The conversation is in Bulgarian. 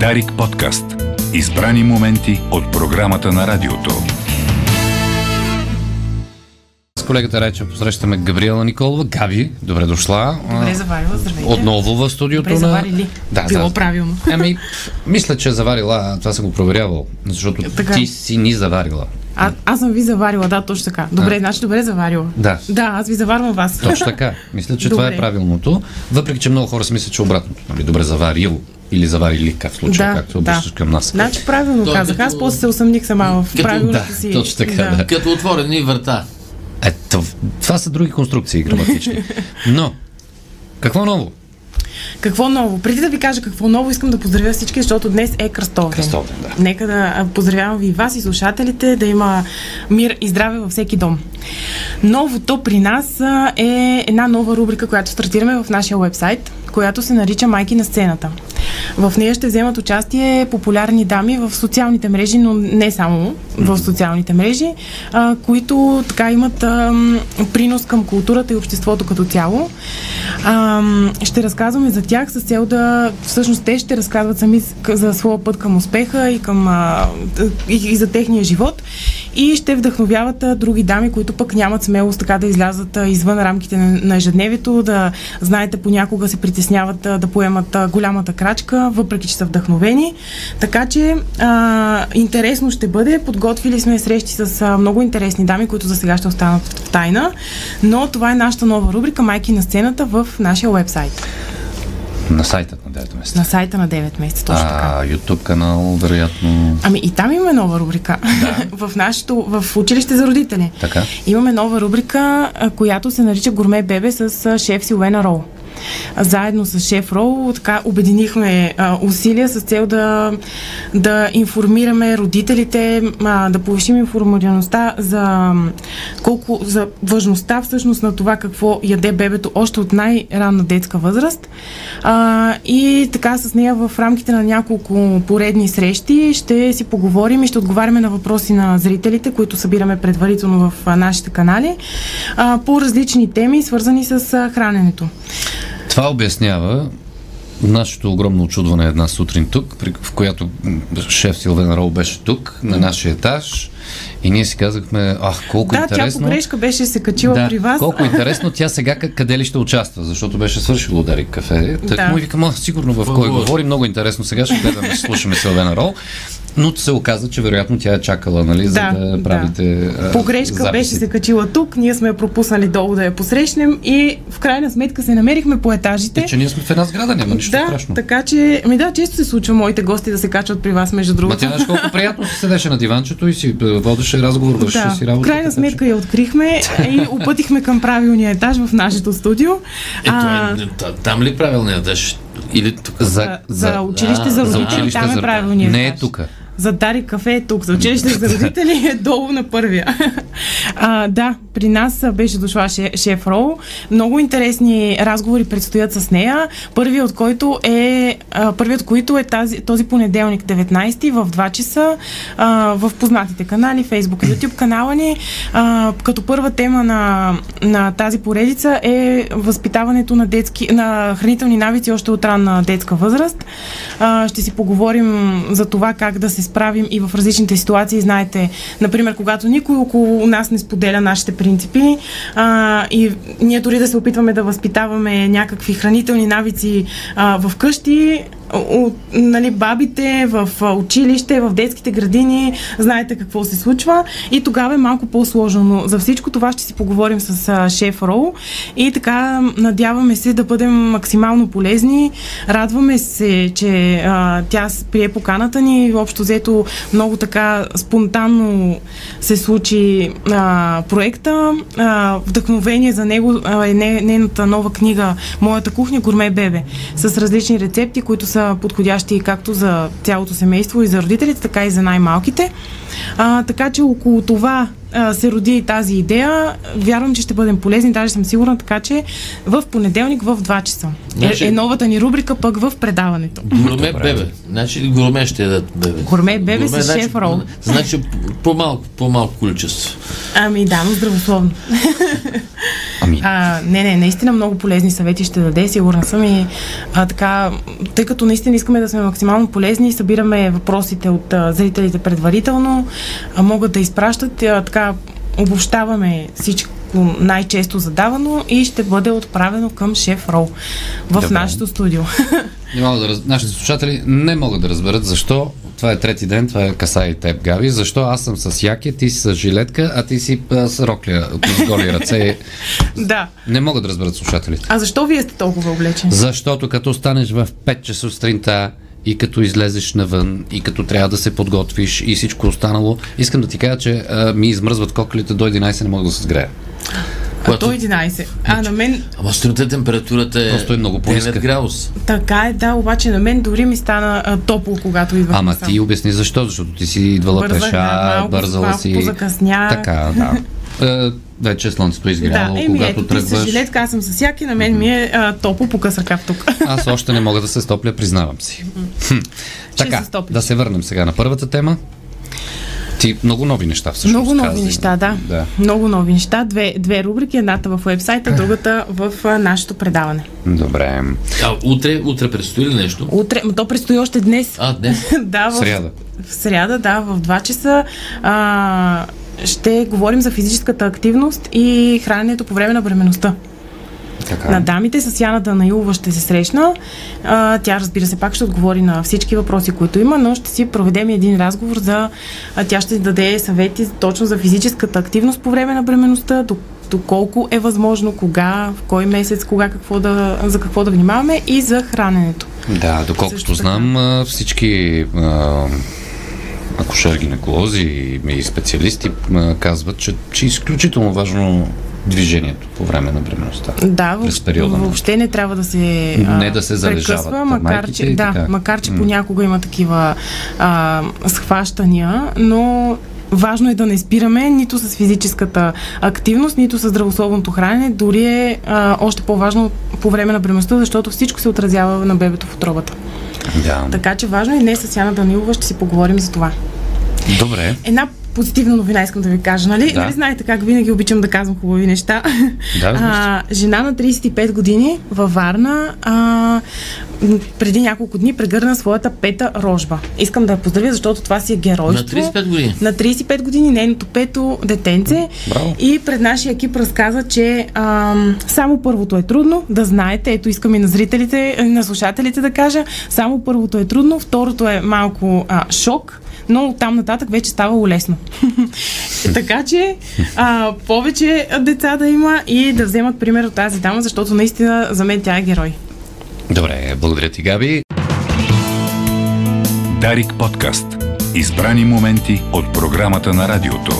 Дарик подкаст. Избрани моменти от програмата на радиото. С колегата Рече посрещаме Габриела Николова. Габи, добре дошла. Добре заварила, здравейте. Отново в студиото Добре на... заварили. Да, Било да. правилно. Ами, мисля, че заварила. Това съм го проверявал. Защото Така. ти си ни заварила. А, аз съм ви заварила, да, точно така. Добре, значи добре заварила. Да. Да, аз ви заварвам вас. Точно така. Мисля, че това е Добре. правилното. Въпреки, че много хора си мислят, че е обратното. Нали, добре заварил или заварили, как в случая, Да, както обръщаш да. към нас. Значи правилно То е казах. като- Аз после се усъмних сама в Като- правилното да, си. точно така, да. Като отворени врата. Ето, това са други конструкции граматични. Но, какво ново? Какво ново? Преди да ви кажа какво ново, искам да поздравя всички, защото днес е кръстов ден. Кръстов ден, да. Нека да поздравявам ви и вас и слушателите, да има мир и здраве във всеки дом. Новото при нас е една нова рубрика, която стартираме в нашия вебсайт, която се нарича Майки на сцената. В нея ще вземат участие популярни дами в социалните мрежи, но не само в социалните мрежи, а, които така имат а, принос към културата и обществото като цяло. А, ще разказваме за тях с цел да всъщност те ще разказват сами за своя път към успеха и, към, а, и, и за техния живот. И ще вдъхновяват а, други дами, които пък нямат смелост така да излязат а, извън рамките на, на ежедневието, да знаете понякога се притесняват а, да поемат а, голямата крачка, въпреки че са вдъхновени. Така че а, интересно ще бъде. Подготвили сме срещи с а, много интересни дами, които за сега ще останат в тайна, но това е нашата нова рубрика Майки на сцената в нашия вебсайт. На сайта на 9 месеца. На сайта на 9 месеца, точно така. А, YouTube канал, вероятно. Ами и там имаме нова рубрика. Да. в нашето, в училище за родители. Така. Имаме нова рубрика, която се нарича Гурме Бебе с шеф Силвена Рол. Заедно с шеф Рол така обединихме а, усилия с цел да, да информираме родителите, а, да повишим информираността за колко за важността всъщност на това какво яде бебето още от най-ранна детска възраст. А, и така с нея в рамките на няколко поредни срещи ще си поговорим и ще отговаряме на въпроси на зрителите, които събираме предварително в нашите канали а, по различни теми, свързани с храненето. Това обяснява нашето огромно очудване една сутрин тук, при, в която шеф Силвен Рол беше тук, на нашия етаж. И ние си казахме, ах, колко да, интересно. тя по грешка беше се качила да, при вас. колко интересно тя сега къ- къде ли ще участва, защото беше свършило Дарик кафе. Так Да. му и викам, а, сигурно в кой говори, много интересно. Сега ще гледаме, ще слушаме Силвена Рол. Но се оказа, че вероятно тя е чакала, нали, за Да, да, да. правите. а, По грешка записи. беше се качила тук, ние сме я пропуснали долу да я посрещнем и в крайна сметка се намерихме по етажите. Е, че ние сме в една сграда, няма нищо да, страшно. така че, ми да, често се случва моите гости да се качват при вас, между Ма другото. тя знаеш колко приятно си седеше на диванчето и си е, водеше разговор, вършеше Да, си в работа. крайна сметка я открихме и опътихме към правилния етаж в нашето студио. Ето, е, та- там ли правилният дъжд? Или тук? за, за училище за а, родители, за училище там е за- правилният Не е етаж. тук. За Дари кафе е тук, за училище за родители е долу на първия. А, да, при нас беше дошла шеф, Рол. Много интересни разговори предстоят с нея. Първият от който е, първият от които е тази, този понеделник 19 в 2 часа а, в познатите канали, Facebook и YouTube канала ни. А, като първа тема на, на тази поредица е възпитаването на, детски, на хранителни навици още от ранна детска възраст. А, ще си поговорим за това как да се справим и в различните ситуации. Знаете, например, когато никой около нас не споделя нашите принципи а, и ние дори да се опитваме да възпитаваме някакви хранителни навици а, в къщи, от, нали, бабите в училище, в детските градини, знаете какво се случва и тогава е малко по-сложно. Но за всичко това ще си поговорим с а, шеф Рол и така надяваме се да бъдем максимално полезни. Радваме се, че а, тя прие поканата ни. Общо взето много така спонтанно се случи а, проекта. А, вдъхновение за него е не- нейната нова книга Моята кухня Гурме Бебе с различни рецепти, които са подходящи както за цялото семейство и за родителите, така и за най-малките. А, така че около това а, се роди тази идея. Вярвам, че ще бъдем полезни, даже съм сигурна, така че в понеделник в 2 часа. Значи- Е, е новата ни рубрика пък в предаването. Гурме бебе. Значи гурме ще ядат бебе. Гурме бебе с значи, шеф рол. Значи по-малко, по-малко количество. Ами да, но здравословно. Ами, А, не, не, наистина много полезни съвети ще даде, сигурна съм и а, така, тъй като наистина искаме да сме максимално полезни, събираме въпросите от а, зрителите предварително, а, могат да изпращат, а, така обобщаваме всичко най-често задавано и ще бъде отправено към шеф Рол в Добре. нашето студио. не мога да раз... Нашите слушатели не могат да разберат защо това е трети ден, това е каса и теб, Габи. Защо аз съм с яке, ти си с жилетка, а ти си с рокля, с голи ръце. да. Не могат да разберат слушателите. А защо вие сте толкова облечени? Защото като станеш в 5 часа сутринта и като излезеш навън и като трябва да се подготвиш и всичко останало, искам да ти кажа, че а, ми измръзват кокалите до 11 не мога да се сгрея. А Когато- то 11. А на мен Ама сутринта температурата е Просто е много по-ниска. 9 градус. така е, да, обаче на мен дори ми стана а, топло, когато идвах Ама ти обясни защо, защото ти си идвала Бързах, пеша, да, малко- бързала малко си. позакъснях. Така, да. Е, вече слънцето е изгряло, Да, еми когато ето, тръгваш. жилетка, аз съм с яки, на мен ми е а, топло по къс ръкав тук. Аз още не мога да се стопля, признавам си. Хм. Така, се да се върнем сега на първата тема. Ти много нови неща всъщност. Много нови каза. неща, да. да. Много нови неща. Две, две рубрики, едната в уебсайта, другата в а, нашето предаване. Добре. А утре, утре предстои ли нещо? Утре, то предстои още днес. А, днес? да, в, Сряда. в сряда, да, в 2 часа. А, ще говорим за физическата активност и храненето по време на бременността. Така. На дамите с Яна Данаилова ще се срещна. А, тя, разбира се, пак ще отговори на всички въпроси, които има, но ще си проведем един разговор за... А, тя ще даде съвети точно за физическата активност по време на бременността, до, доколко е възможно, кога, в кой месец, кога, какво да, за какво да внимаваме и за храненето. Да, доколкото Също знам, всички а, акушер-гинеколози и специалисти казват, че, че е изключително важно движението по време на бременността. Да, През въобще, периода въобще не трябва да се а, Не да се прекъсва, макар че, да, макар че понякога има такива а, схващания, но важно е да не спираме нито с физическата активност, нито с здравословното хранене, дори е а, още по-важно по време на бременността, защото всичко се отразява на бебето в утробата. Да. Така че важно е и днес с Яна Данилова ще си поговорим за това. Добре. Една позитивна новина искам да ви кажа, нали? Да. Нали знаете как винаги обичам да казвам хубави неща. Да, а, жена на 35 години във Варна а, преди няколко дни прегърна своята пета рожба. Искам да я поздравя, защото това си е На геройство. 35 години. На 35 години нейното пето детенце. Браво. И пред нашия екип разказа, че ам, само първото е трудно, да знаете, ето искам и на зрителите, на слушателите да кажа, само първото е трудно, второто е малко а, шок, но оттам нататък вече става лесно. така че а, повече деца да има и да вземат пример от тази дама, защото наистина за мен тя е герой. Добре, благодаря ти, Габи. Дарик подкаст. Избрани моменти от програмата на радиото.